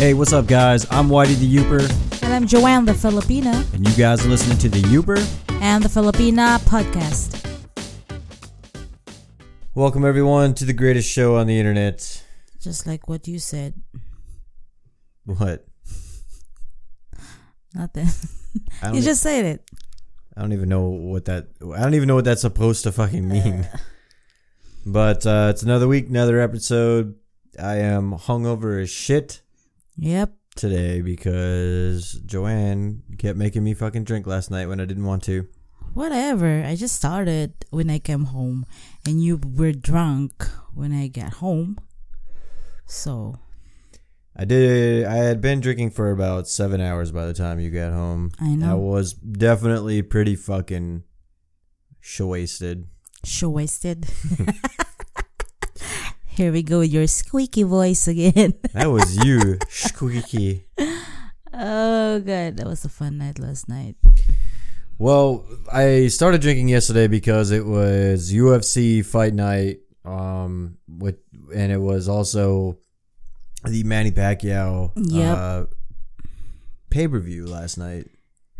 Hey, what's up, guys? I'm Whitey the Yooper, And I'm Joanne the Filipina and you guys are listening to the Yooper. and the Filipina podcast. Welcome, everyone, to the greatest show on the internet. Just like what you said. What? Nothing. You e- just said it. I don't even know what that. I don't even know what that's supposed to fucking mean. but uh, it's another week, another episode. I am hungover as shit Yep. today because Joanne kept making me fucking drink last night when I didn't want to. Whatever. I just started when I came home and you were drunk when I got home. So, I did. I had been drinking for about seven hours by the time you got home. I know. I was definitely pretty fucking wasted. show wasted. Here we go with your squeaky voice again. That was you, squeaky. oh, God. That was a fun night last night. Well, I started drinking yesterday because it was UFC fight night, um, with and it was also the Manny Pacquiao Yep. uh, pay per view last night.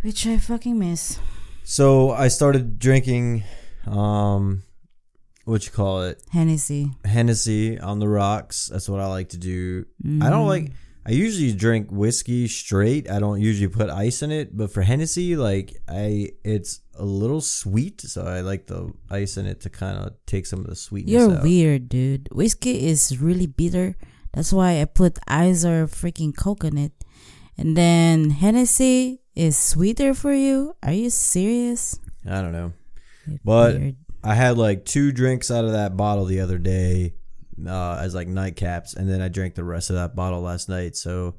Which I fucking miss. So I started drinking, um, what you call it, Hennessy. Hennessy on the rocks. That's what I like to do. I Mm-hmm. don't like. I usually drink whiskey straight. I don't usually put ice in it, but for Hennessy, like I, it's a little sweet, so I like the ice in it to kind of take some of the sweetness You're out. weird, dude. Whiskey is really bitter. That's why I put ice or freaking coke in it. And then Hennessy is sweeter for you. Are you serious? I don't know, You're But- weird. I had like two drinks out of that bottle the other day, uh, as like nightcaps, and then I drank the rest of that bottle last night. So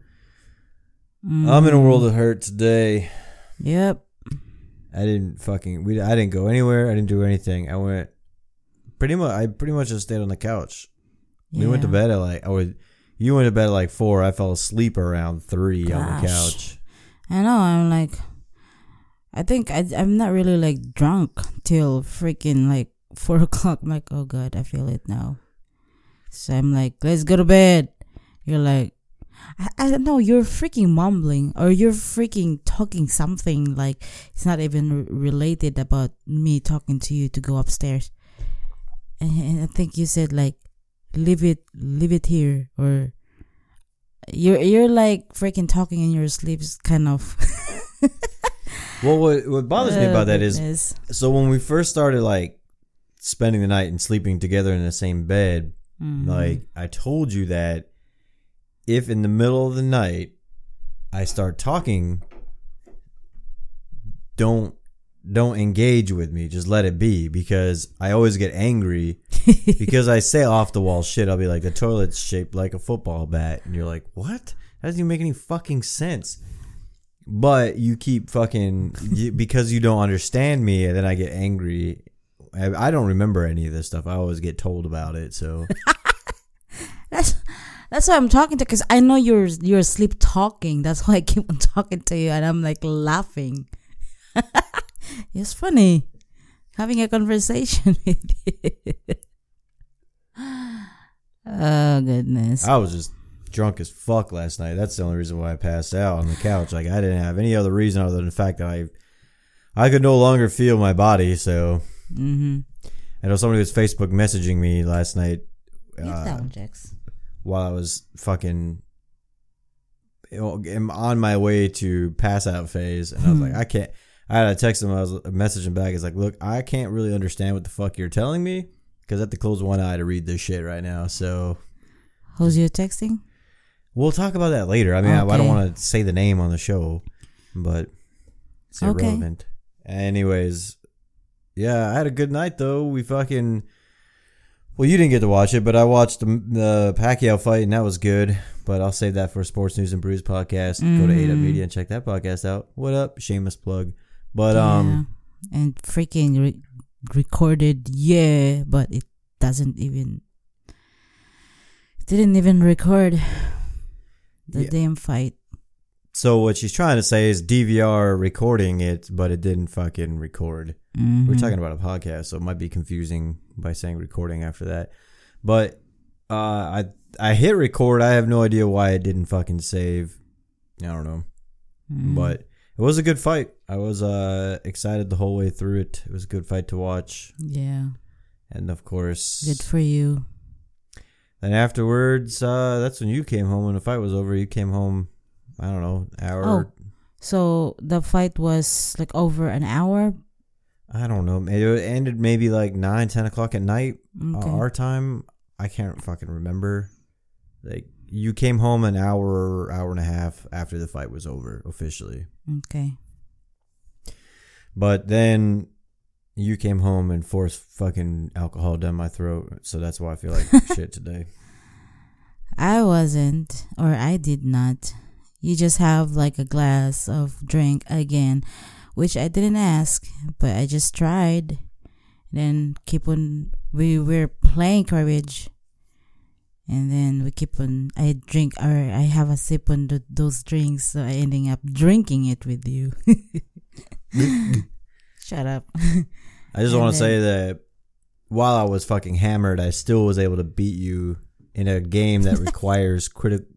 I'm in a world of hurt today. Yep. I didn't fucking we I didn't go anywhere. I didn't do anything. I went pretty much I pretty much just stayed on the couch. We went to bed at like I would you went to bed at like 4. I fell asleep around 3 on the couch. I know. I'm like, I think I, I'm not really like drunk till freaking like four o'clock. I'm like, oh god, I feel it now. So I'm like, let's go to bed. You're like, I, I don't know. You're freaking mumbling or you're freaking talking something like it's not even related about me talking to you to go upstairs. And, and I think you said like, leave it, leave it here or. You're you're like freaking talking in your sleep, kind of. Well, what what bothers me Oh, about that is goodness. so when we first started like spending the night and sleeping together in the same bed, Mhm. like I told you that if in the middle of the night I start talking don't don't engage with me. Just let it be because I always get angry because I say off the wall shit. I'll be like the toilet's shaped like a football bat. And you're like what? That doesn't even make any fucking sense but you keep fucking you, because you don't understand me and then I get angry I, I don't remember any of this stuff I always get told about it so that's that's why I'm talking to because I know you're you're asleep talking. That's why I keep on talking to you, and I'm like laughing. it's funny having a conversation with you. oh goodness! I was just drunk as fuck last night. That's the only reason why I passed out on the couch. Like I didn't have any other reason other than the fact that I I could no longer feel my body. So Mm-hmm. I know somebody was Facebook messaging me last night uh, while I was fucking you know, am on my way to pass out phase, and I was like, I can't. I had to text him. I was messaging back. It's like, look, I can't really understand what the fuck you're telling me because I have to close one eye to read this shit right now. So Who's you texting? We'll talk about that later. I mean, I, I don't Okay. want to say the name on the show, but it's Okay. irrelevant. Anyways, yeah, I had a good night though. We fucking well, you didn't get to watch it, but I watched the, the Pacquiao fight, and that was good. But I'll save that for Sports News and Brews podcast. Go to AW Mhm. Media and check that podcast out. What up? Shameless plug. But um, yeah. and freaking re- recorded, yeah, but it doesn't even. It didn't even record the Yeah. damn fight. so what she's trying to say is DVR recording it, but it didn't fucking record. Mhm. We're talking about a podcast, so it might be confusing by saying recording after that. But Uh, I I hit record. I have no idea why it didn't fucking save. I don't know, Mm. but it was a good fight. I was uh excited the whole way through it. It was a good fight to watch, yeah, and of course, good for you. Then afterwards, uh, that's when you came home. When the fight was over, you came home. I don't know, hour. Oh. So the fight was like over an hour. I don't know. It ended maybe like nine, ten o'clock at night. Okay. Uh, our time, I can't fucking remember. Like you came home an hour, hour and a half after the fight was over officially. okay. But then you came home and forced fucking alcohol down my throat, so that's why I feel like shit today. I wasn't, or I did not. You just have like a glass of drink again, which I didn't ask, but I just tried. Then keep on. We were playing cribbage, and then we keep on. I drink, or I have a sip on the, those drinks, so I ending up drinking it with you. Shut up. I just want to say that while I was fucking hammered, I still was able to beat you in a game that requires critical.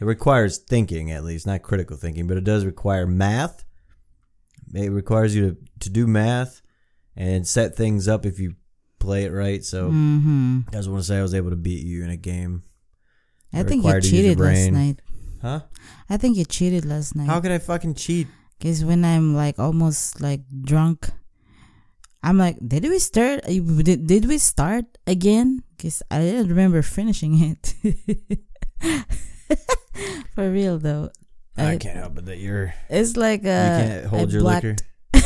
It requires thinking, at least, not critical thinking, but it does require math. It requires you to, to do math and set things up if you play it right. So hmm I just want to say I was able to beat you in a game. I think you required to use your cheated last night. Huh? I think you cheated last night. How could I fucking cheat? Because when I'm like almost like drunk, I'm like, did we start? Did, did we start again? Because I didn't remember finishing it. For real though, I I- can't help it that you're it's like you can't hold I your blacked- liquor.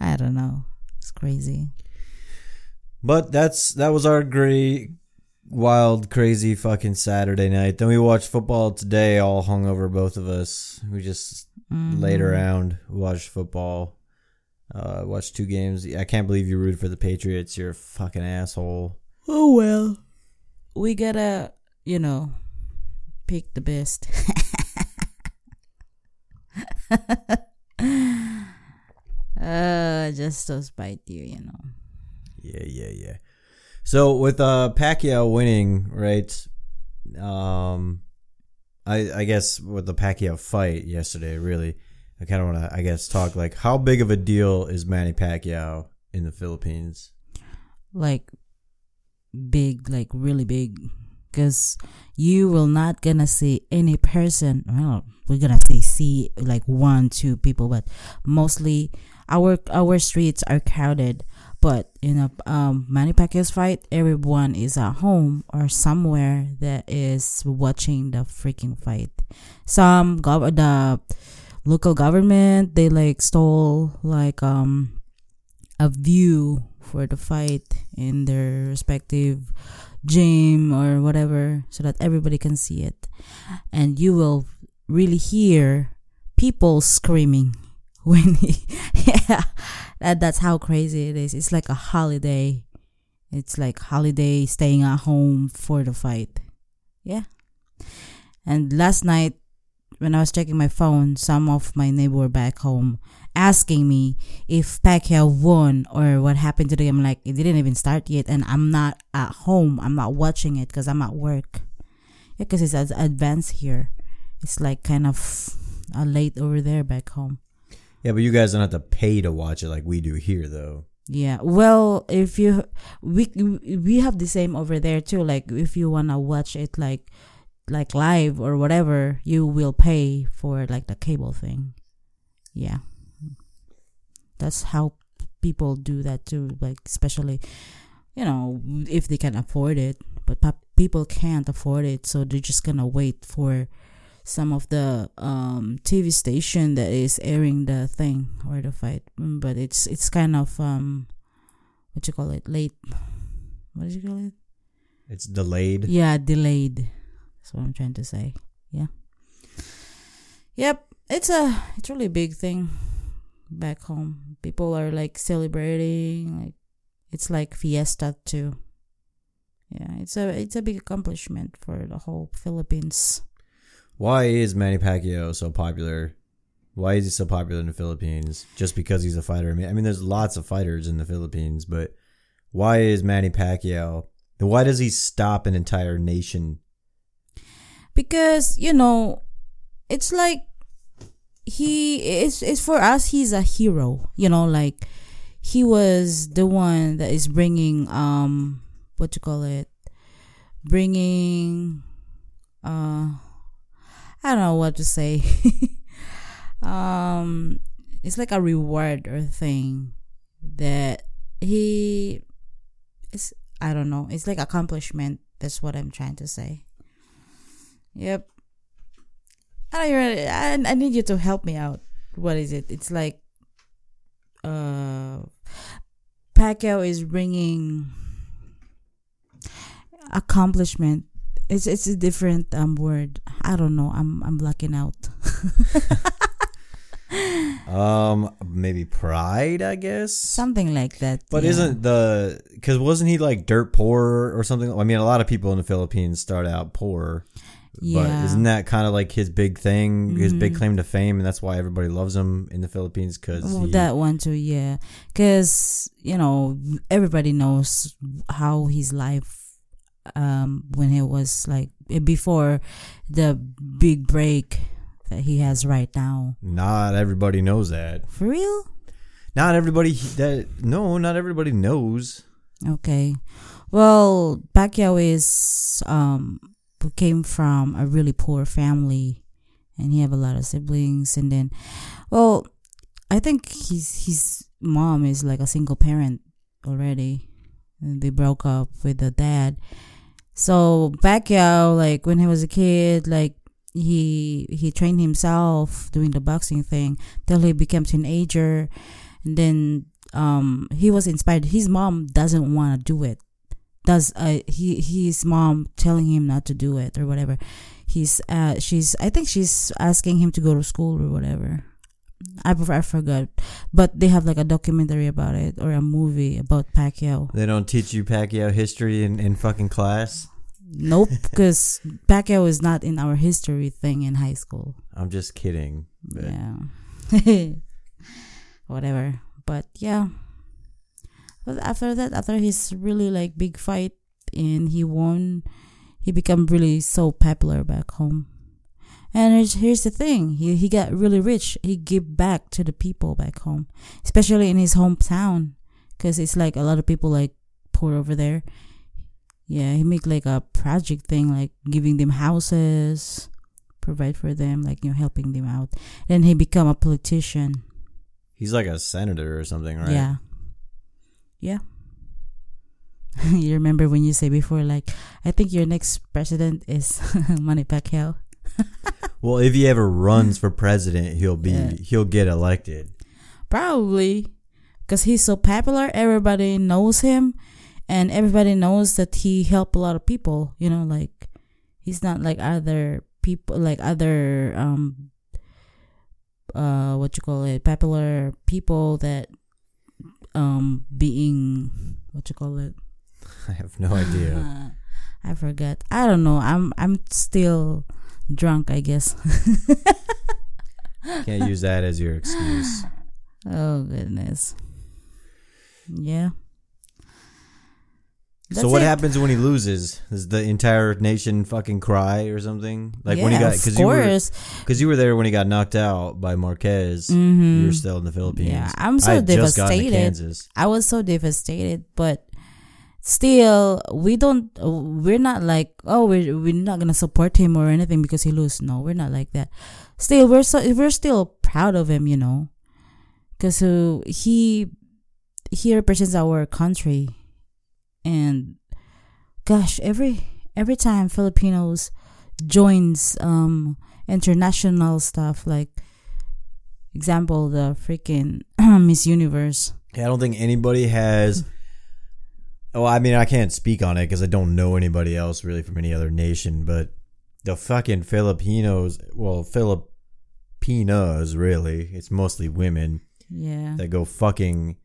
I don't know. It's crazy. But that's that was our great, wild, crazy fucking Saturday night. Then we watched football today, all hungover, both of us. We just laid Mhm. around, watched football, uh, watched two games. I can't believe you rooted for the Patriots. You're a fucking asshole. Oh well, we gotta, you know, pick the best. uh, just to spite you, you know. Yeah, yeah, yeah. So with uh Pacquiao winning, right? Um, I I guess with the Pacquiao fight yesterday, really, I kind of want to, I guess, talk like how big of a deal is Manny Pacquiao in the Philippines? Like big, like really big, because you will not gonna see any person. Well, we're gonna say see like one, two people, but mostly our our streets are crowded. But in a um, Manny Pacquiao's fight, everyone is at home or somewhere that is watching the freaking fight. Some gov- the local government they like stole like um a view for the fight in their respective gym or whatever so that everybody can see it. And you will really hear people screaming when he, yeah that that's how crazy it is. It's like a holiday. It's like holiday staying at home for the fight. Yeah. And last night when i was checking my phone some of my neighbor back home asking me if Pacquiao won or what happened to the game. I'm like, it didn't even start yet, and I'm not at home. I'm not watching it because I'm at work. Yeah, because it's ad- advanced here. It's like kind of uh, late over there back home. Yeah, but you guys don't have to pay to watch it like we do here, though. Yeah. Well, if you we we have the same over there too. Like if you wanna watch it like like live or whatever, you will pay for like the cable thing. Yeah. That's how people do that too. Like especially, you know, if they can afford it. But people can't afford it, so they're just gonna wait for some of the um, TV station that is airing the thing or the fight. Mm, But it's it's kind of um, what you call it? Late. What did you call it? It's delayed. Yeah, delayed. That's what I'm trying to say. Yeah. Yep, it's a it's really a big thing back home. People are like celebrating, like it's like fiesta too. Yeah, it's a it's a big accomplishment for the whole Philippines. Why is Manny Pacquiao so popular? Why is he so popular in the Philippines? Just because he's a fighter? I mean, I mean, there's lots of fighters in the Philippines, but why is Manny Pacquiao why does he stop an entire nation? Because you know it's like he it's it's for us he's a hero you know like he was the one that is bringing um what you call it bringing uh i don't know what to say. Um it's like a reward or thing that he is i don't know it's like accomplishment that's what i'm trying to say Yep. I don't really, I, I need you to help me out. What is it? It's like uh Pacquiao is bringing accomplishment. It's it's a different um word. I don't know. I'm I'm blacking out. Um, maybe pride, I guess. Something like that. But yeah. isn't the because wasn't he like dirt poor or something? I mean, a lot of people in the Philippines start out poor. But Yeah. Mm-hmm. isn't that kind of like his big thing, his big claim to fame, and that's why everybody loves him in the Philippines? Because Well, that one too, yeah. Because you know everybody knows how his life um when he was like before the big break that he has right now. not everybody knows that. For real? Not everybody that no, not everybody knows. Okay. Well, Pacquiao is um came from a really poor family and he have a lot of siblings and then well, I think his his mom is like a single parent already. And they broke up with the dad. So Pacquiao like when he was a kid like he he trained himself doing the boxing thing till he became teenager and then um he was inspired his mom doesn't want to do it does uh he his mom telling him not to do it or whatever. He's uh she's i think she's asking him to go to school or whatever. I I forgot. But they have like a documentary about it or a movie about pacquiao. They don't teach you Pacquiao history in, in fucking class. nope because pacquiao is not in our history thing in high school. I'm just kidding. But yeah. Whatever. But yeah but after that after his really like big fight and he won he became really so popular back home. And here's, here's the thing. He, he got really rich. He give back to the people back home especially in his hometown because it's like a lot of people like poor over there. Yeah he make like a project thing like giving them houses provide for them like you know helping them out. Then he become a politician. He's like a senator or something, right? yeah. Yeah. you remember when you say before, like, I think your next president is Manny Pacquiao. Well, if he ever runs for president, he'll be Yeah. he'll get elected. Probably. Because he's so popular, everybody knows him, and everybody knows that he helped a lot of people. You know, like, he's not like other people, like other, um, uh, what you call it, popular people that, um, being, what you call it, I have no idea. I forget. I don't know. I'm I'm still drunk, I guess. Can't use that as your excuse. oh goodness. Yeah. So what it. happens when he loses? Does the entire nation fucking cry or something? Like when he got because you were because you were there when he got knocked out by Marquez. Mhm. You were still in the Philippines. Yeah, I'm so I had just devastated. I was so devastated, but still, we don't. We're not like, oh, we're we're not gonna support him or anything because he lose. No, we're not like that. Still, we're so we're still proud of him, you know, because uh, he he represents our country, and gosh, every every time Filipinos joins um international stuff like example the freaking Miss Universe. Yeah, I don't think anybody has. Oh, I mean, I can't speak on it because I don't know anybody else really from any other nation. But the fucking Filipinos, well, Filipinas, really, it's mostly women Yeah. that go fucking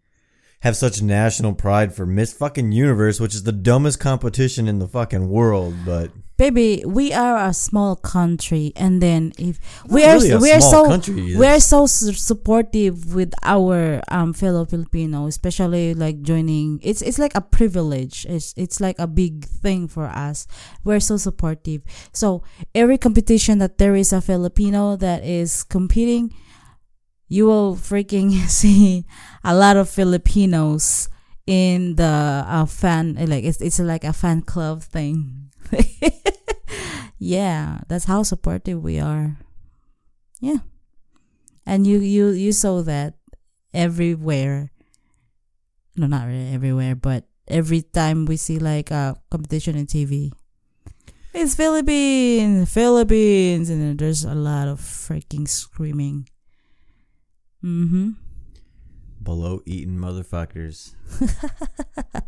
have such national pride for Miss fucking Universe, which is the dumbest competition in the fucking world. But baby, we are a small country, and then if we are really we are so country. we're so supportive with our um fellow Filipino, especially like joining. It's it's like a privilege. It's it's like a big thing for us. We're so supportive. So every competition that there is a Filipino that is competing, you will freaking see a lot of Filipinos in the uh, fan like it's it's like a fan club thing. yeah, that's how supportive we are. Yeah. And you you you saw that everywhere. No, not really everywhere, but every time we see like a competition in TV. It's Philippines, Philippines, and there's a lot of freaking screaming. Mm-hmm. Below eating motherfuckers.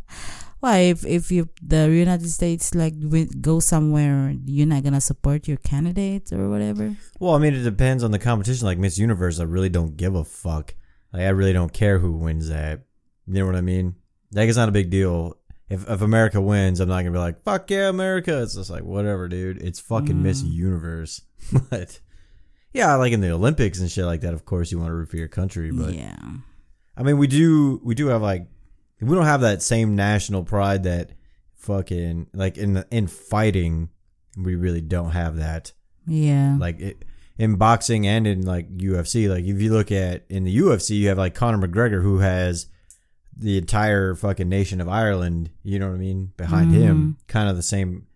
Why, if if you the United States like go somewhere, you're not gonna support your candidate or whatever? Well, I mean, it depends on the competition. Like Miss Universe, I really don't give a fuck. Like, I really don't care who wins that. You know what I mean? Like, it's not a big deal. If if America wins, I'm not gonna be like, "Fuck yeah, America!" It's just like, whatever, dude. It's fucking Miss Mm. Universe. but yeah, like in the Olympics and shit like that. Of course, you want to root for your country, but yeah. I mean, we do we do have like we don't have that same national pride that fucking like in the, in fighting. We really don't have that Yeah. like it, in boxing and in like UFC. Like if you look at in the UFC, you have like Conor McGregor who has the entire fucking nation of Ireland. You know what I mean behind him, mm-hmm. kind of the same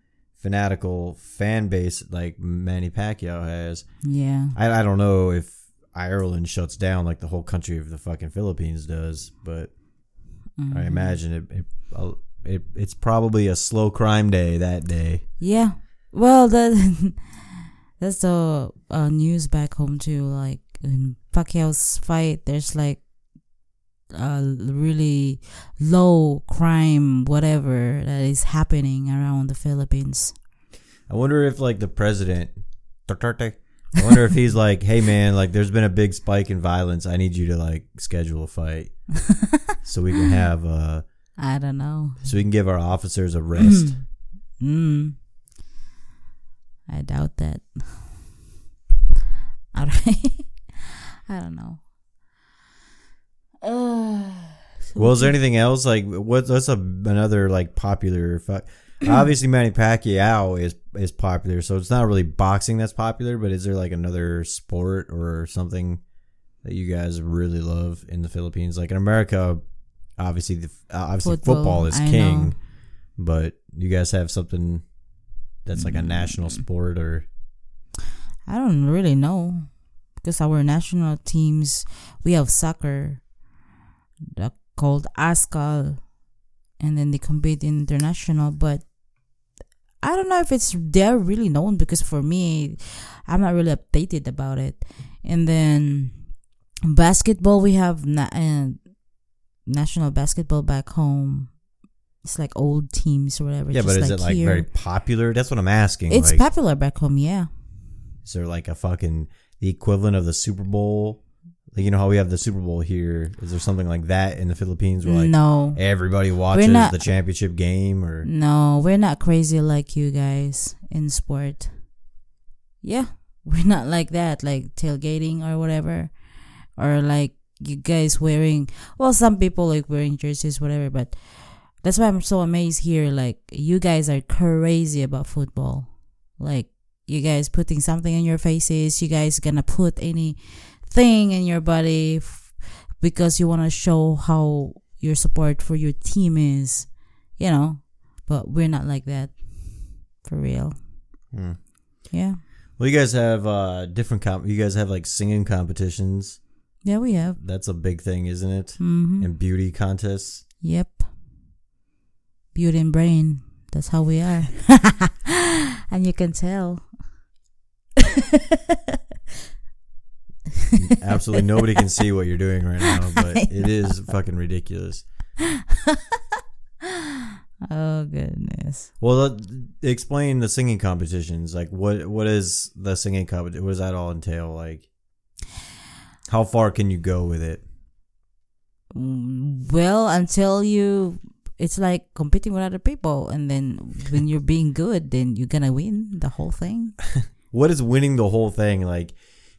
fanatical fan base like Manny Pacquiao has. yeah. I I don't know if Ireland shuts down like the whole country of the fucking Philippines does, but Mm-hmm. I imagine it. It, it it's probably a slow crime day that day. Yeah. Well, that that's the uh, news back home too. Like in Pacquiao's fight, there's like a really low crime, whatever that is happening around the Philippines. I wonder if like the president, Duterte, I wonder if he's like, hey man, like there's been a big spike in violence. I need you to like schedule a fight so we can have uh I don't know. so we can give our officers a rest. Mm. I doubt that. Alright. I don't know. Uh, well, is there anything else like what's what's a, another like popular? Fu- Obviously, Manny Pacquiao is is popular, so it's not really boxing that's popular. But is there like another sport or something that you guys really love in the Philippines? Like in America, obviously, the, obviously Football, football, is I king. know. But you guys have something that's like a national Mm. sport or I don't really know because our national teams we have soccer called Azkal and then they compete in international but I don't know if it's they're really known because for me I'm not really updated about it and then basketball we have na- uh, national basketball back home it's like old teams or whatever yeah. just But is like it like here. very popular? That's what I'm asking. it's like, popular back home yeah Is there like a fucking the equivalent of the Super Bowl? Like you know how we have the Super Bowl here. Is there something like that in the Philippines where like no everybody watches not- the championship game or No, we're not crazy like you guys in sport. Yeah, we're not like that, like tailgating or whatever, or like you guys wearing. Well, some people like wearing jerseys, whatever. But that's why I'm so amazed here. Like you guys are crazy about football. Like you guys putting something in your faces. You guys gonna put anything in your body f- because you want to show how your support for your team is. You know, but we're not like that for real. Hmm. Yeah. Well, you guys have uh different comp. You guys have like singing competitions. Yeah, we have. That's a big thing, isn't it? Mm-hmm. And beauty contests. Yep. Beauty and brain. That's how we are. and you can tell. Absolutely nobody can see what you're doing right now, but it is fucking ridiculous. Oh goodness. Well, uh, explain the singing competitions. Like, what what is the singing competition? What does that all entail? Like, how far can you go with it? Mm, Well, until you it's like competing with other people, and then when you're being good, then you're gonna win the whole thing. What is winning the whole thing? Like,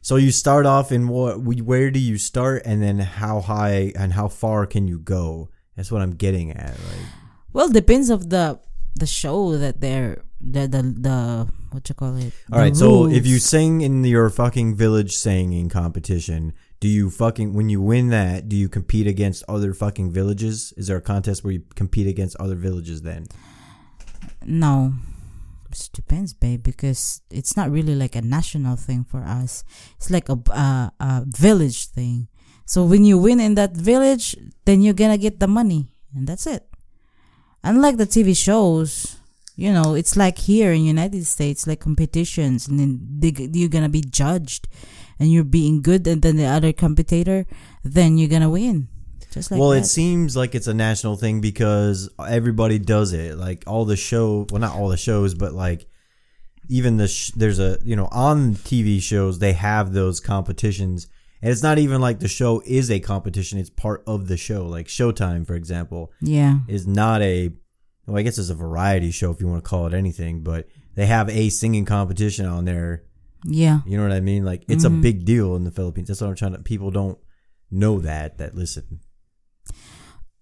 so you start off in what? Where do you start, and then how high and how far can you go? That's what I'm getting at. Like, Well, depends of the the show that they're the the, the what you call it. All right, right. So if you sing in your fucking village singing competition, do you fucking when you win that? Do you compete against other fucking villages? Is there a contest where you compete against other villages? Then no, depends, babe, because it's not really like a national thing for us. It's like a a, village thing. So when you win in that village, then you're gonna get the money, and that's it. Unlike the TV shows, you know, it's like here in United States, like competitions, and then they, you're gonna be judged, and you're being good, and then the other competitor, then you're gonna win. Just like well, that. it seems like it's a national thing because everybody does it. Like all the show, well, not all the shows, but like even the sh- there's a you know on TV shows they have those competitions, and it's not even like the show is a competition; it's part of the show. Like Showtime, for example, yeah, is not a well, I guess it's a variety show if you want to call it anything, but they have a singing competition on there. yeah. You know what I mean? Like it's a Mhm. big deal in the Philippines. That's what I'm trying to. People don't know that that listen.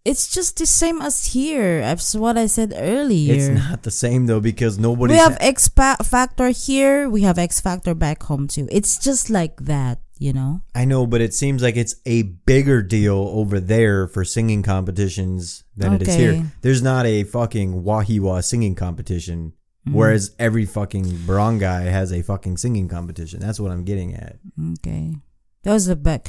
It's just the same as here. That's what I said earlier. It's not the same though because nobody. we have X Factor here. We have X Factor back home too. It's just like that, you know. I know, but it seems like it's a bigger deal over there for singing competitions than it is here. There's not a fucking Wahiawa singing competition, Mm-hmm. whereas every fucking barangay has a fucking singing competition. That's what I'm getting at. Okay, that was the back.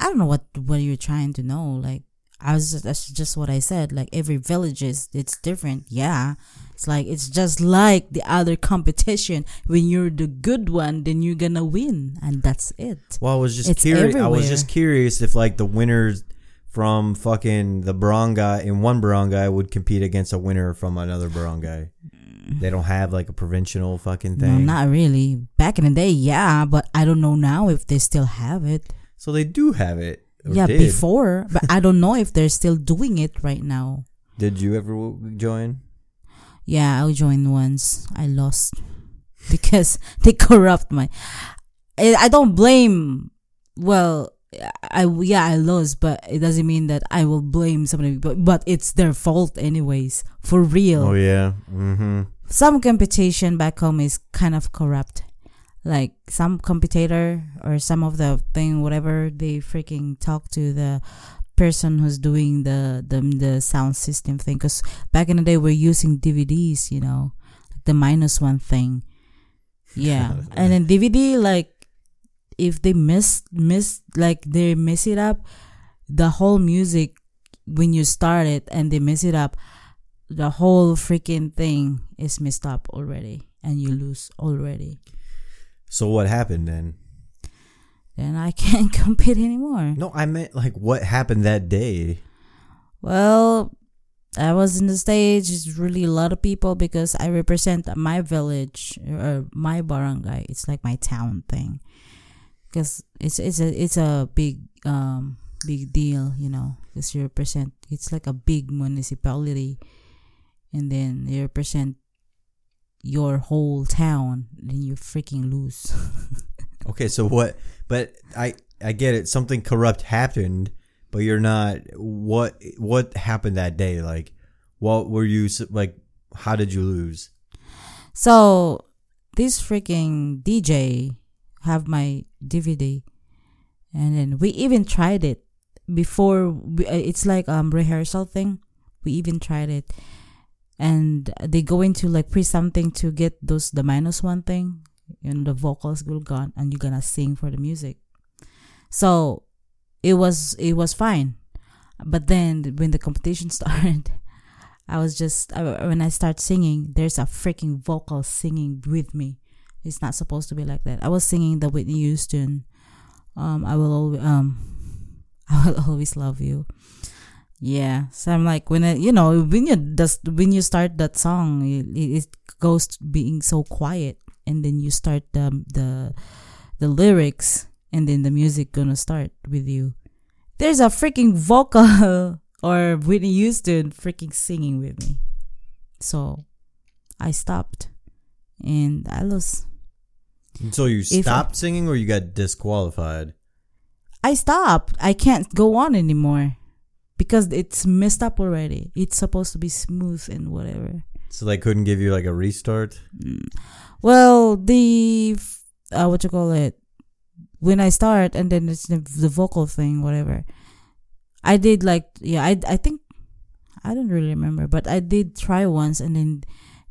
I don't know what what you're trying to know. Like I was, that's just what I said. Like every village is it's different. Yeah, it's like it's just like the other competition. When you're the good one, then you're gonna win, and that's it. Well, I was just It's curious. I was just curious if like the winners from fucking the barangay in one barangay would compete against a winner from another barangay. They don't have like a provincial fucking No, thing. not really. Back in the day, yeah, but I don't know now if they still have it. So they do have it. yeah, did. before, but I don't know if they're still doing it right now. Did you ever join? Yeah, I joined once. I lost because they corrupt my. I don't blame. Well, I yeah I lost, but it doesn't mean that I will blame somebody. But but it's their fault anyways. For real. Oh yeah. Mm-hmm. some competition back home is kind of corrupt. Like some competitor or some of the thing, whatever they freaking talk to the person who's doing the the, the sound system thing. Because back in the day, we're using DVDs, you know, the minus one thing. Yeah, and then DVD like if they miss miss like they mess it up, the whole music when you start it and they mess it up, the whole freaking thing is messed up already and you lose already. So what happened then? Then I can't compete anymore. No, I meant like what happened that day. Well, I was in the stage. It's really a lot of people because I represent my village or my barangay. It's like my town thing. Because it's it's a it's a big um big deal, you know. Because you represent. It's like a big municipality, and then you represent your whole town. Then you freaking lose. Okay, so what? But I I get it. Something corrupt happened, but you're not. What what happened that day? Like, what were you like? How did you lose? So this freaking DJ have my DVD, and then we even tried it before. We, uh, it's like um rehearsal thing. We even tried it, and they go into like pre something to get those the minus one thing, and the vocals will gone, and you're gonna sing for the music. So it was it was fine, but then when the competition started. I was just when I start singing, there's a freaking vocal singing with me. It's not supposed to be like that. I was singing the Whitney Houston. Um, I will always um, I will always love you. Yeah, so I'm like when I, you know when you just when you start that song, it, it goes being so quiet, and then you start the the the lyrics, and then the music gonna start with you. There's a freaking vocal or Whitney Houston freaking singing with me. So I stopped and I lost. So you If I- stopped singing or you got disqualified? I stopped. I can't go on anymore because it's messed up already. It's supposed to be smooth and whatever. So they couldn't give you like a restart? Well, the uh, what you call it? When I start and then it's the, the vocal thing, whatever. I did like yeah, I I think I don't really remember, but I did try once and then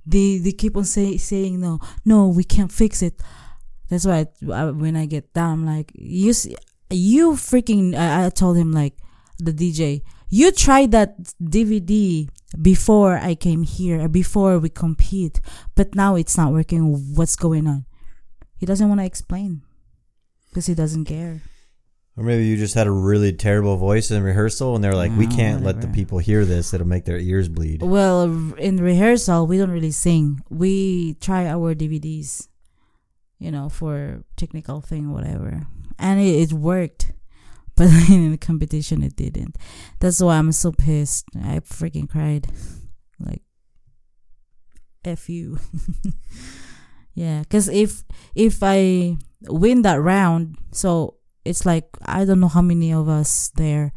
they they keep on say, saying no, no, we can't fix it. That's why I, I, when I get down, I'm like you see, you freaking. I, I told him like the DJ, you tried that DVD before I came here, before we compete, but now it's not working. What's going on? He doesn't want to explain because he doesn't care. Or maybe you just had a really terrible voice in rehearsal and they're like, we can't let the people hear this. It'll make their ears bleed. Well, in rehearsal, we don't really sing. We try our DVDs, you know, for technical thing, whatever, and it, it worked. But in the competition, it didn't. That's why I'm so pissed. I freaking cried, like, f you. yeah, because if if I win that round, so it's like I don't know how many of us there.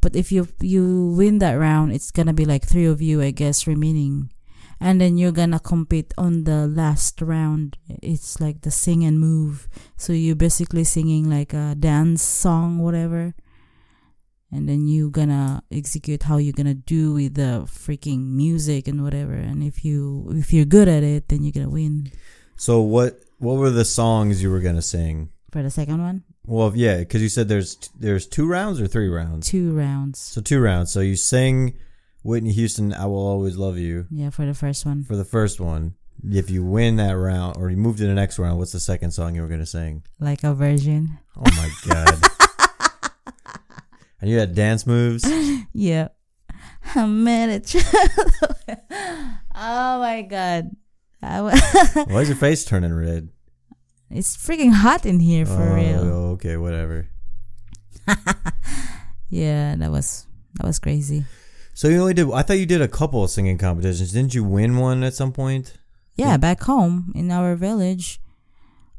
But if you you win that round, it's gonna be like three of you, I guess, remaining, and then you're gonna compete on the last round. It's like the sing and move. So you're basically singing like a dance song, whatever, and then you're gonna execute how you're gonna do with the freaking music and whatever. And if you if you're good at it, then you're gonna win So what what were the songs you were to sing? for the second one. Well, yeah, because you said there's there's two rounds or three rounds. Two rounds. So two rounds. So you sing Whitney Houston, "I Will Always Love You" Yeah, for the first one. for the first one. If you win that round, or you move to the next round, what's the second song you were gonna sing? Like a virgin. Oh my god! and you had dance moves. Yeah. I met a child. oh my god. Why is your face turning red? it's freaking hot in here for oh, real. oh, okay, whatever. Yeah, that was that was crazy. So you only did. I thought you did a couple of singing competitions. Didn't you win one at some point? Yeah, back home in our village,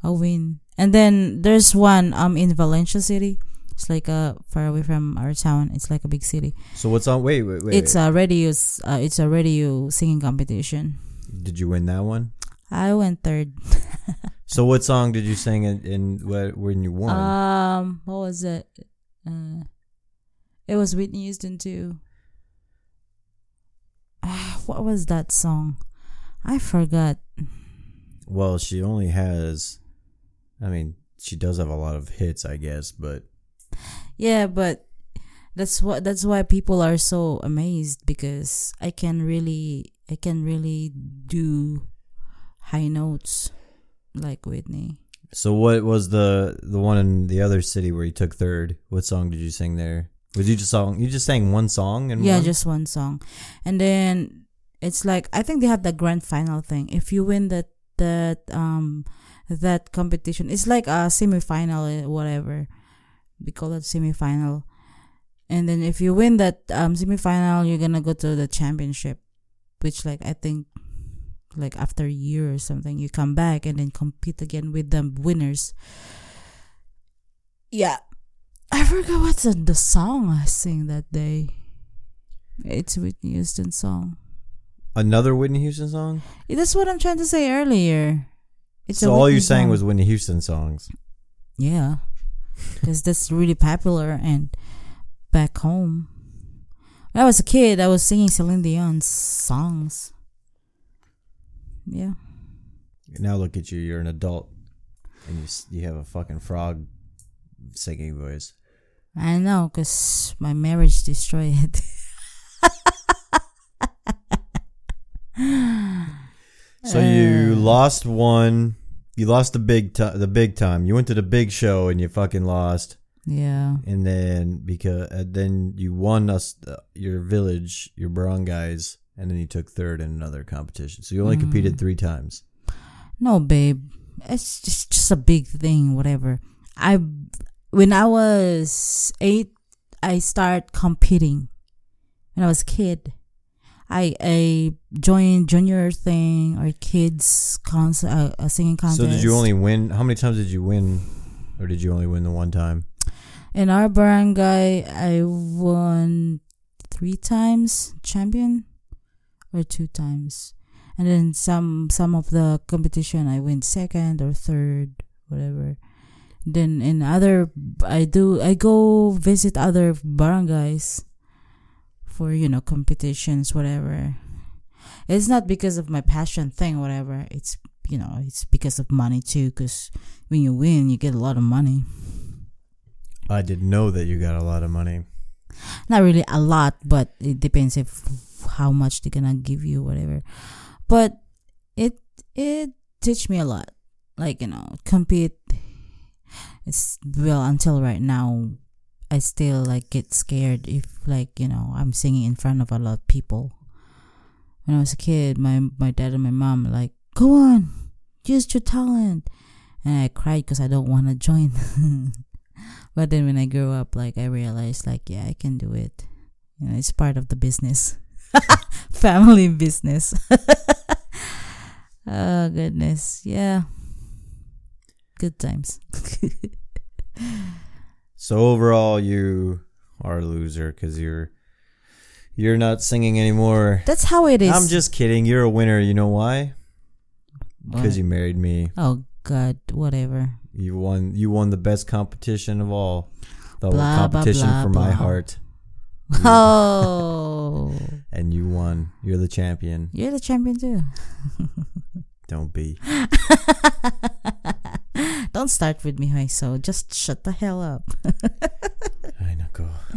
I win. And then there's one um in Valencia City. It's like uh far away from our town. It's like a big city. So what's on? Wait, wait, wait. it's a radio. Uh, it's a radio singing competition. Did you win that one? I went third. So what song did you sing in, in wh- when you won? Um, what was it? Uh, it was Whitney Houston too. Ah, what was that song? I forgot. well, she only has. I mean, she does have a lot of hits, I guess, but Yeah, but that's what that's why people are so amazed because I can really I can really do high notes like Whitney. so what was the the one in the other city where you took third? What song did you sing there? Was you just song? You just sang one song and yeah, one? just one song. And then it's like I think they have the grand final thing. If you win that that um that competition, it's like a semifinal uh, whatever. We call it semifinal. And then if you win that um semifinal, you're gonna go to the championship, which like I think like after a year or something, you come back and then compete again with the winners. Yeah, I forgot what's the, the song I sing that day. It's a Whitney Houston song. another Whitney Houston song. Eh, That's what I'm trying to say earlier. It's so all you sang song. was Whitney Houston songs. yeah, because that's really popular and back home. When I was a kid, I was singing Celine Dion's songs. Yeah, Now look at you. You're an adult, and you you have a fucking frog singing voice. I know, cause my marriage destroyed. So you lost one. You lost the big the big time. You went to the big show and you fucking lost. yeah, And then because uh, then you won us uh, your village, your barangays, and then you took third in another competition. So you only Mm. competed three times. no, babe, it's just just a big thing. Whatever. I when I was eight, I started competing when I was a kid. I I joined junior thing or kids concert, uh, a singing contest. So did you only win? How many times did you win, or did you only win the one time? in our barangay? I won three times champion, or two times, and then some some of the competition I win second or third, whatever. Then in other, I do I go visit other barangays for you know competitions, whatever. It's not because of my passion thing, whatever. It's you know it's because of money too. Because when you win, you get a lot of money. I didn't know that you got a lot of money. not really a lot, but it depends if how much they're gonna give you, whatever. But it it teach me a lot. Like you know, compete. It's well until right now. I still like get scared if like you know I'm singing in front of a lot of people. When I was a kid, my my dad and my mom were like, "Go on, use your talent," and I cried because I don't want to join. but then when I grew up, like I realized, like yeah, I can do it. You know, it's part of the business, family business. oh goodness, yeah, good times. So overall, you are a loser because you're you're not singing anymore. That's how it is. I'm just kidding. You're a winner. You know why? Because you married me. Oh God, whatever. You won. You won the best competition of all. The Blah, blah, competition blah, for my blah. heart, Oh, and you won. You're the champion. you're the champion too. Don't be. Don't start with me. So just shut the hell up. I know.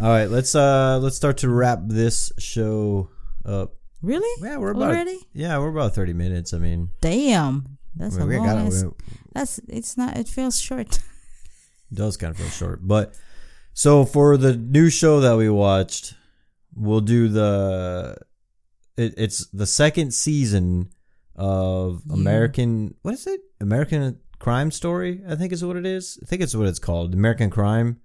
All right. Let's uh let's start to wrap this show up. really? Yeah, we're about Already? yeah we're about thirty minutes. I mean, Damn, that's we, a we long. gotta- ass- That's it's not. It feels short. It does kind of feel short. But so for the new show that we watched, we'll do the it, it's the second season of Yeah. American what is it? American Crime Story, I think is what it is. I think it's what it's called. American Crime.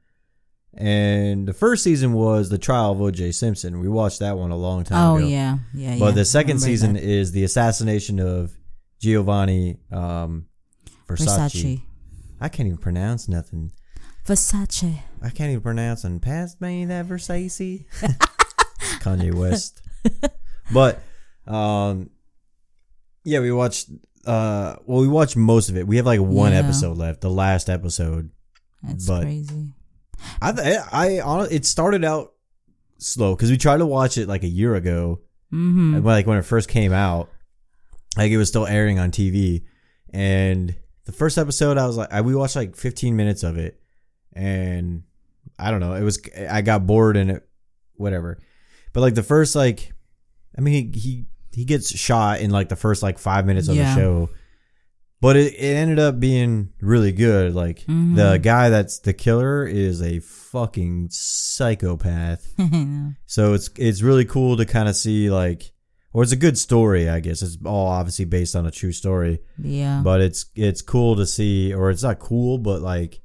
And the first season was the trial of OJ Simpson. We watched that one a long time ago. oh ago. yeah, yeah. But yeah. the second season that. is the assassination of Giovanni um, Versace. Versace. I can't even pronounce nothing. Versace. I can't even pronounce and pass me that Versace. Kanye West. but um yeah, we watched uh well we watched most of it. We have like one Yeah. episode left, the last episode. That's But- crazy. I th- I hon- it started out slow cuz we tried to watch it like a year ago. Mm-hmm. Like when it first came out, like it was still airing on TV, and the first episode I was like, I, we watched like 15 minutes of it, and I don't know, it was I got bored and it, whatever, but like the first like, I mean he he he gets shot in like the first like five minutes of Yeah. the show. But it, it ended up being really good. Like Mhm. the guy that's the killer is a fucking psychopath. So it's it's really cool to kind of see like, or it's a good story, I guess. It's all obviously based on a true story, yeah. but it's it's cool to see, or it's not cool, but like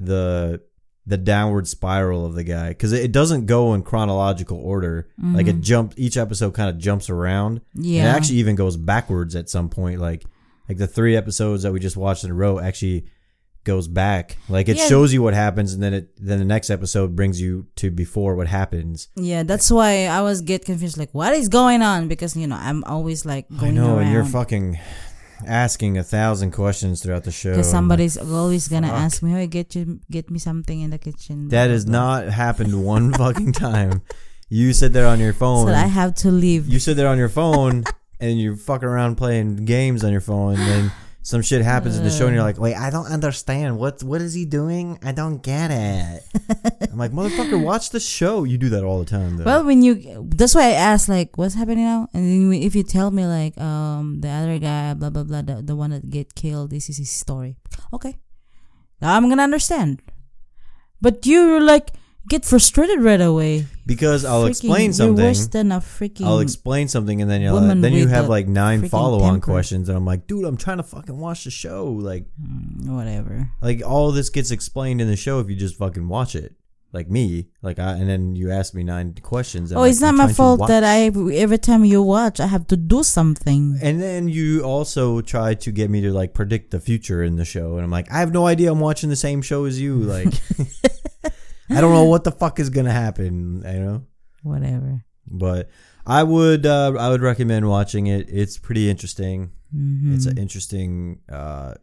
the the downward spiral of the guy because it, doesn't go in chronological order. Like it jumped each episode kind of jumps around. And Mm-hmm. yeah. it actually even goes backwards at some point. Like like the three episodes that we just watched in a row actually goes back. Like it Yeah. shows you what happens, and then it then the next episode brings you to before what happens. yeah, that's why I was get confused. Like, what is going on? Because you know, I'm always like I know, around. and you're fucking asking a thousand questions throughout the show. Because somebody's always gonna Fuck. ask me, "Hey, get you get me something in the kitchen." that has not happened one fucking time. You sit there on your phone. So I have to leave. you sit there on your phone and you're fucking around playing games on your phone, and then some shit happens in the show, and you're like, "Wait, I don't understand. What what is he doing? I don't get it." I'm like, "Motherfucker, watch the show." You do that all the time, though. Well, when you, that's why I asked, like, what's happening now? And then if you tell me, like, um, the other guy, blah blah blah, the, the one that get killed, this is his story. Okay, now I'm gonna understand. But you were like get frustrated right away. because I'll Freaking- explain You're something. worse than a freaking. I'll explain something, and then you woman then you have like nine follow on temper. questions, and I'm like, dude, I'm trying to fucking watch the show. Like, Mm, whatever. like all this gets explained in the show if you just fucking watch it. like me, like I, and then you ask me nine questions. and oh, I'm it's not my fault that I every time you watch, I have to do something. And then you also try to get me to like predict the future in the show, and I'm like, I have no idea. I'm watching the same show as you. Like, I don't know what the fuck is gonna happen. You know. Whatever. But I would uh, I would recommend watching it. It's pretty interesting. hmm It's an interesting uh,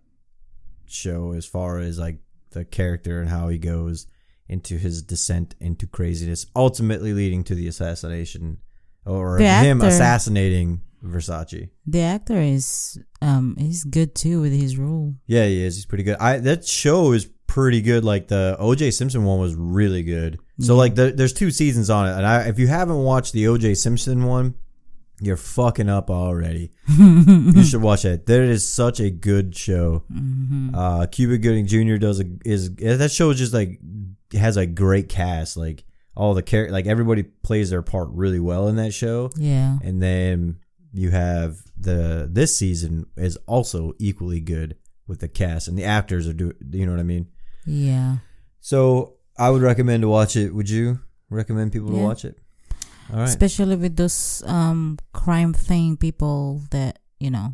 show as far as like the character and how he goes into his descent into craziness, ultimately leading to the assassination or The him actor- assassinating Versace. the actor is um he's good too with his role. Yeah, he is. He's pretty good. I that show is pretty good. Like the O.J. Simpson one was really good. So like the, there's two seasons on it, and I, if you haven't watched the O.J. Simpson one, you're fucking up already. you should watch it. That is such a good show. hmm Uh, Cuba Gooding Jr. does a is that show is just like has a great cast. Like all the character, like everybody plays their part really well in that show. Yeah. And then you have the this season is also equally good with the cast and the actors are do you know what I mean? Yeah. So I would recommend to watch it. Would you recommend people to watch it? All right. Especially with those um crime thing people that, you know,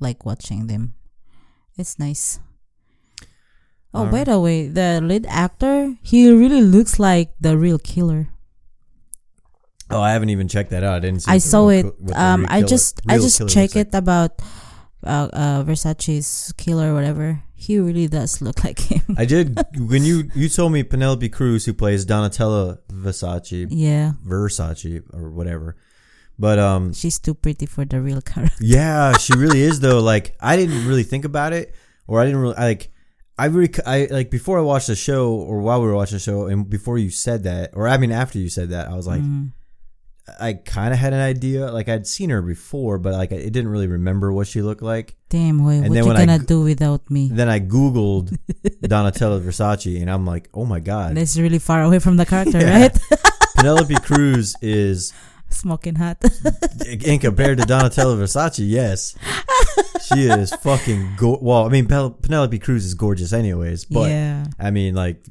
like watching them. It's nice. Oh, by Alright. the way, the lead actor, he really looks like the real killer. oh, I haven't even checked that out. I didn't see I saw it. co- Um, I just I just check like. it about uh, uh Versace's killer or whatever. He really does look like him. I did when you you told me Penelope Cruz who plays Donatella Versace yeah, Versace or whatever. But um she's too pretty for the real character. yeah, she really is though. Like I didn't really think about it or I didn't really like I really I like before I watched the show or while we were watching the show and before you said that or I mean after you said that I was like Mhm. I kind of had an idea like I'd seen her before but like I didn't really remember what she looked like. Damn, And what you I gonna g- do without me? Then I googled Donatella Versace and I'm like, "Oh my god. That's really far away from the character, Yeah. right? Penelope Cruz is Smoking hot. in compared to Donatella Versace, yes, she is fucking go. Well, I mean, Pel- Penelope Cruz is gorgeous, anyways. But yeah, I mean, like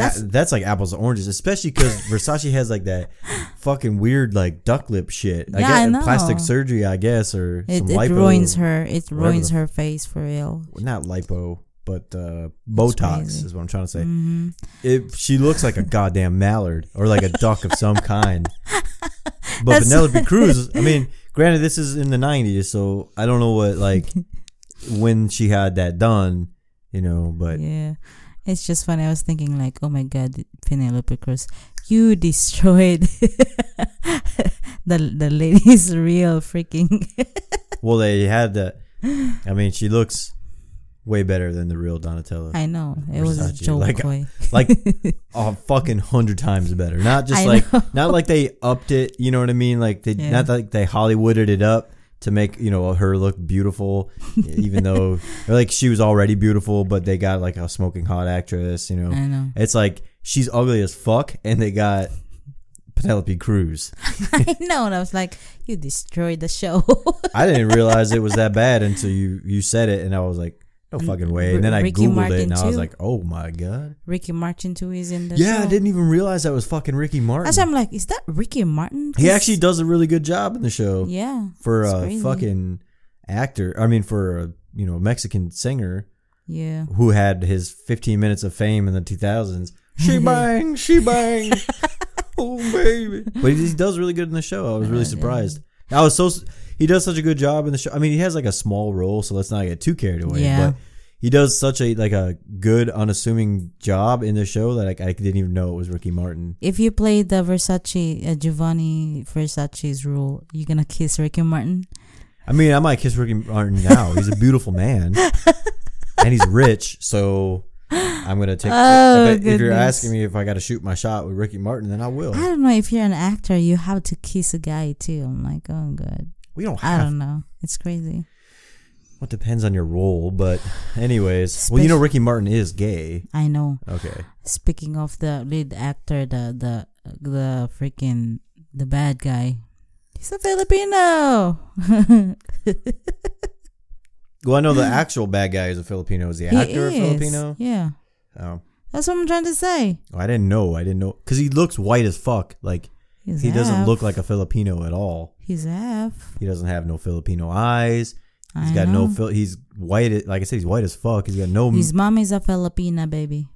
that's, That's- that's like apples and oranges, especially because Versace has like that fucking weird like duck lip shit. Yeah, I guess, know. Plastic surgery, I guess, or it, some it lipo. ruins her. It ruins her face for real. Not lipo, but uh, Botox is what I'm trying to say. hmm It, she looks like a goddamn mallard or like a duck of some kind. But Penelope Cruz, I mean, granted, this is in the 90s, so I don't know what, like, when she had that done, you know, but yeah, it's just funny. I was thinking like, oh my god, Penelope Cruz, you destroyed the the lady's real freaking. well, they had that. I mean, she looks way better than the real Donatella. I know it was a joke. like- boy. like a fucking hundred times better. Not just I like know. not like they upped it. You know what I mean? Like they Yeah. not like they Hollywooded it up to make you know her look beautiful, even though like she was already beautiful, but they got like a smoking hot actress. You know, I know. it's like she's ugly as fuck, and they got Penelope Cruz. I know, and I was like, you destroyed the show. I didn't realize it was that bad until you you said it, and I was like, no fucking way. And then I Ricky googled it, Martin and I was too? like, oh my god. Ricky Martin too is in the Yeah, show. I didn't even realize that was fucking Ricky Martin. That's why I'm like, is that Ricky Martin? He actually does a really good job in the show Yeah. for a crazy. fucking actor. I mean, for a you know Mexican singer Yeah. who had his 15 minutes of fame in the 2000s. She bang, she bang, oh baby. But he, does really good in the show. I was really surprised. I was so he does such a good job in the show. I mean, he has like a small role, so let's not get too carried away. Yeah. But he does such a like a good, unassuming job in the show that like, I didn't even know it was Ricky Martin. If you play the Versace, uh, Giovanni Versace's role, you're gonna kiss Ricky Martin? I mean, I might kiss Ricky Martin now. He's a beautiful man, and he's rich. So I'm gonna take. Oh, if, if you're asking me if I got to shoot my shot with Ricky Martin, then I will. I don't know. If you're an actor, you have to kiss a guy too. I'm like, oh god. We don't have. I don't know. It's crazy. Well, it depends on your role, but anyways. Well, you know, Ricky Martin is gay. I know. Okay. Speaking of the lead actor, the the the freaking the bad guy, he's a Filipino. Well, I know the actual bad guy is a Filipino. Is the He actor a. Filipino? Yeah. Oh, That's what I'm trying to say. Oh, I didn't know. I didn't know because he looks white as fuck. Like He's he doesn't look like a Filipino at all. He's half. He doesn't have no Filipino eyes. He's I got no. Fil- he's white. Like I said, he's white as fuck. He's got no. His mom is a Filipina baby.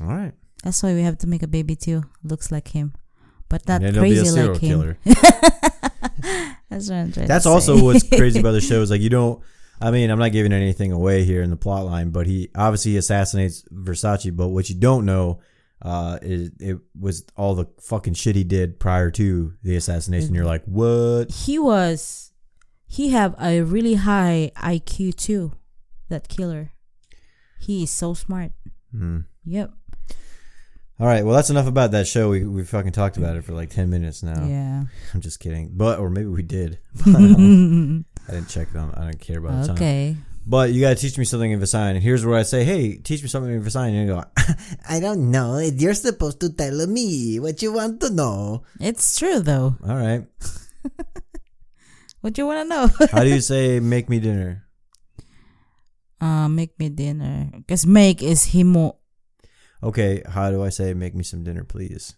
all right. That's why we have to make a baby too. Looks like him, but not And be a crazy like him. That's what I'm trying That's also what's crazy about the show is like you don't. I mean, I'm not giving anything away here in the plot line, but he obviously assassinates Versace. But what you don't know uh, is it was all the fucking shit he did prior to the assassination. You're like, what? he was. He have a really high IQ too. That killer. He is so smart. Hmm. Yep. All right. Well, that's enough about that show. We we fucking talked about it for like ten minutes now. Yeah. I'm just kidding, but or maybe we did. But I, I didn't check them. I don't care about the time. okay. But you gotta teach me something in Visayan. And here's where I say, hey, teach me something in Visayan. And you go, I don't know. You're supposed to tell me what you want to know. It's true though. All right. What do you wanna know? How do you say make me dinner? uh, make me dinner. Cause make is himo. Okay. How do I say make me some dinner, please?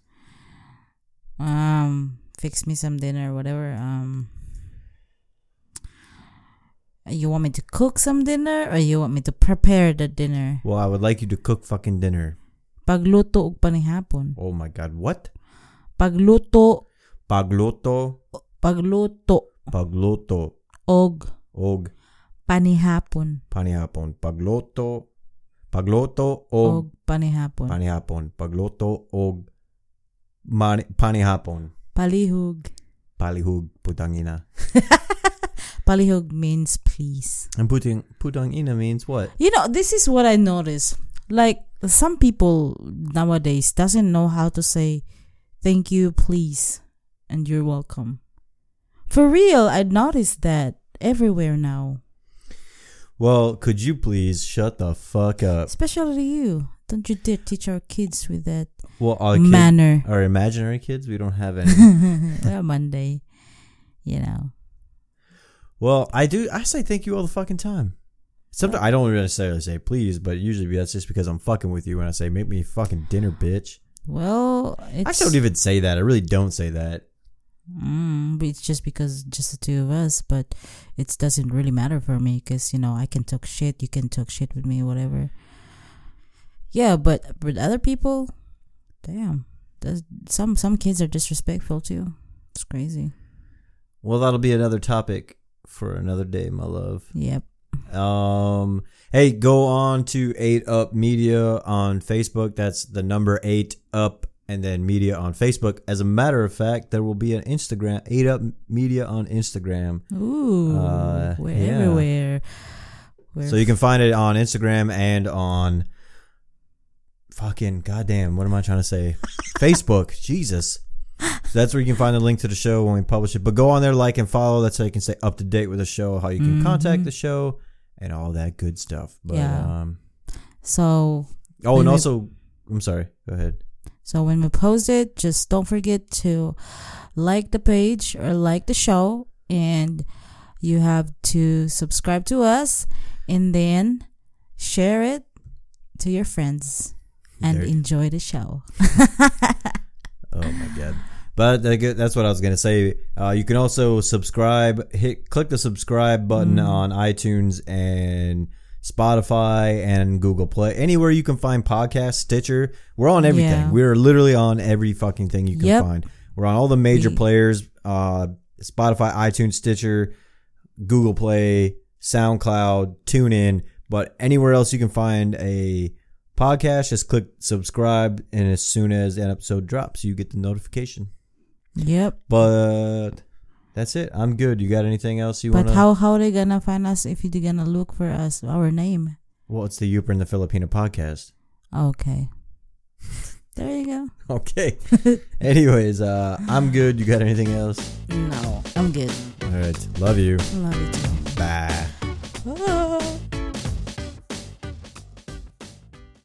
Um, fix me some dinner, whatever. Um, Uh, you want me to cook some dinner, or you want me to prepare the dinner? Well, I would like you to cook fucking dinner. Pagluto og panihapon. Oh my God. What? Pagluto, Pagloto. pagluto Pagloto. og Og panihapon. panihapon. Pagloto. Pagloto og Og panihapon. panihapon. Pagloto og mani, panihapon. Palihug. Palihug. Putangina. Palihug means please. And putting putangina means what? You know, this is what I noticed. Like some people nowadays doesn't know how to say thank you, please, and you're welcome. For real, I noticed that everywhere now. Well, could you please shut the fuck up? Especially you. Don't you dare teach our kids with that Well, our kid, manner. our imaginary kids, we don't have any. Monday, you know. Well, I do. I say thank you all the fucking time. Sometimes I don't necessarily say please, but usually that's just because I'm fucking with you when I say make me fucking dinner, bitch. Well, it's I don't even say that. I really don't say that. Mm, but it's just because just the two of us, but it doesn't really matter for me because you know I can talk shit, you can talk shit with me, whatever. Yeah, but with other people, damn, there's, some some kids are disrespectful too. It's crazy. Well, that'll be another topic for another day, my love. Yep. Um, hey, go on to 8 Up Media on Facebook. That's the number 8 Up and then media on Facebook. As a matter of fact, there will be an Instagram, 8 Up Media on Instagram. Ooh, Uh, we're yeah. everywhere. We're So you can find it on Instagram and on fucking goddamn, what am I trying to say? Facebook. Jesus. So that's where you can find the link to the show when we publish it. But go on there, like and follow. That's how you can stay up to date with the show, how you can contact Mhm. the show, and all that good stuff. But Yeah. um so oh, and we- also, I'm sorry. Go ahead. So when we post it, just don't forget to like the page or like the show, and you have to subscribe to us, and then share it to your friends and There- enjoy the show. Oh my god. But that's what I was gonna say. Uh, you can also subscribe. Hit click the subscribe button Mm. on iTunes and Spotify and Google Play. Anywhere you can find podcasts, Stitcher. We're on everything. Yeah. We're literally on every fucking thing you can Yep. find. We're on all the major players: uh, Spotify, iTunes, Stitcher, Google Play, SoundCloud, TuneIn. But anywhere else you can find a podcast, just click subscribe, and as soon as an episode drops, you get the notification. Yep. But that's it. I'm good. You got anything else you But want to? how how are they gonna find us if you gonna look for us our name? Well, it's the Yooper and the Filipino podcast. Okay. There you go. Okay. Anyways, uh, I'm good. You got anything else? No, I'm good. All right. Love you. Love you too. Bye. Bye.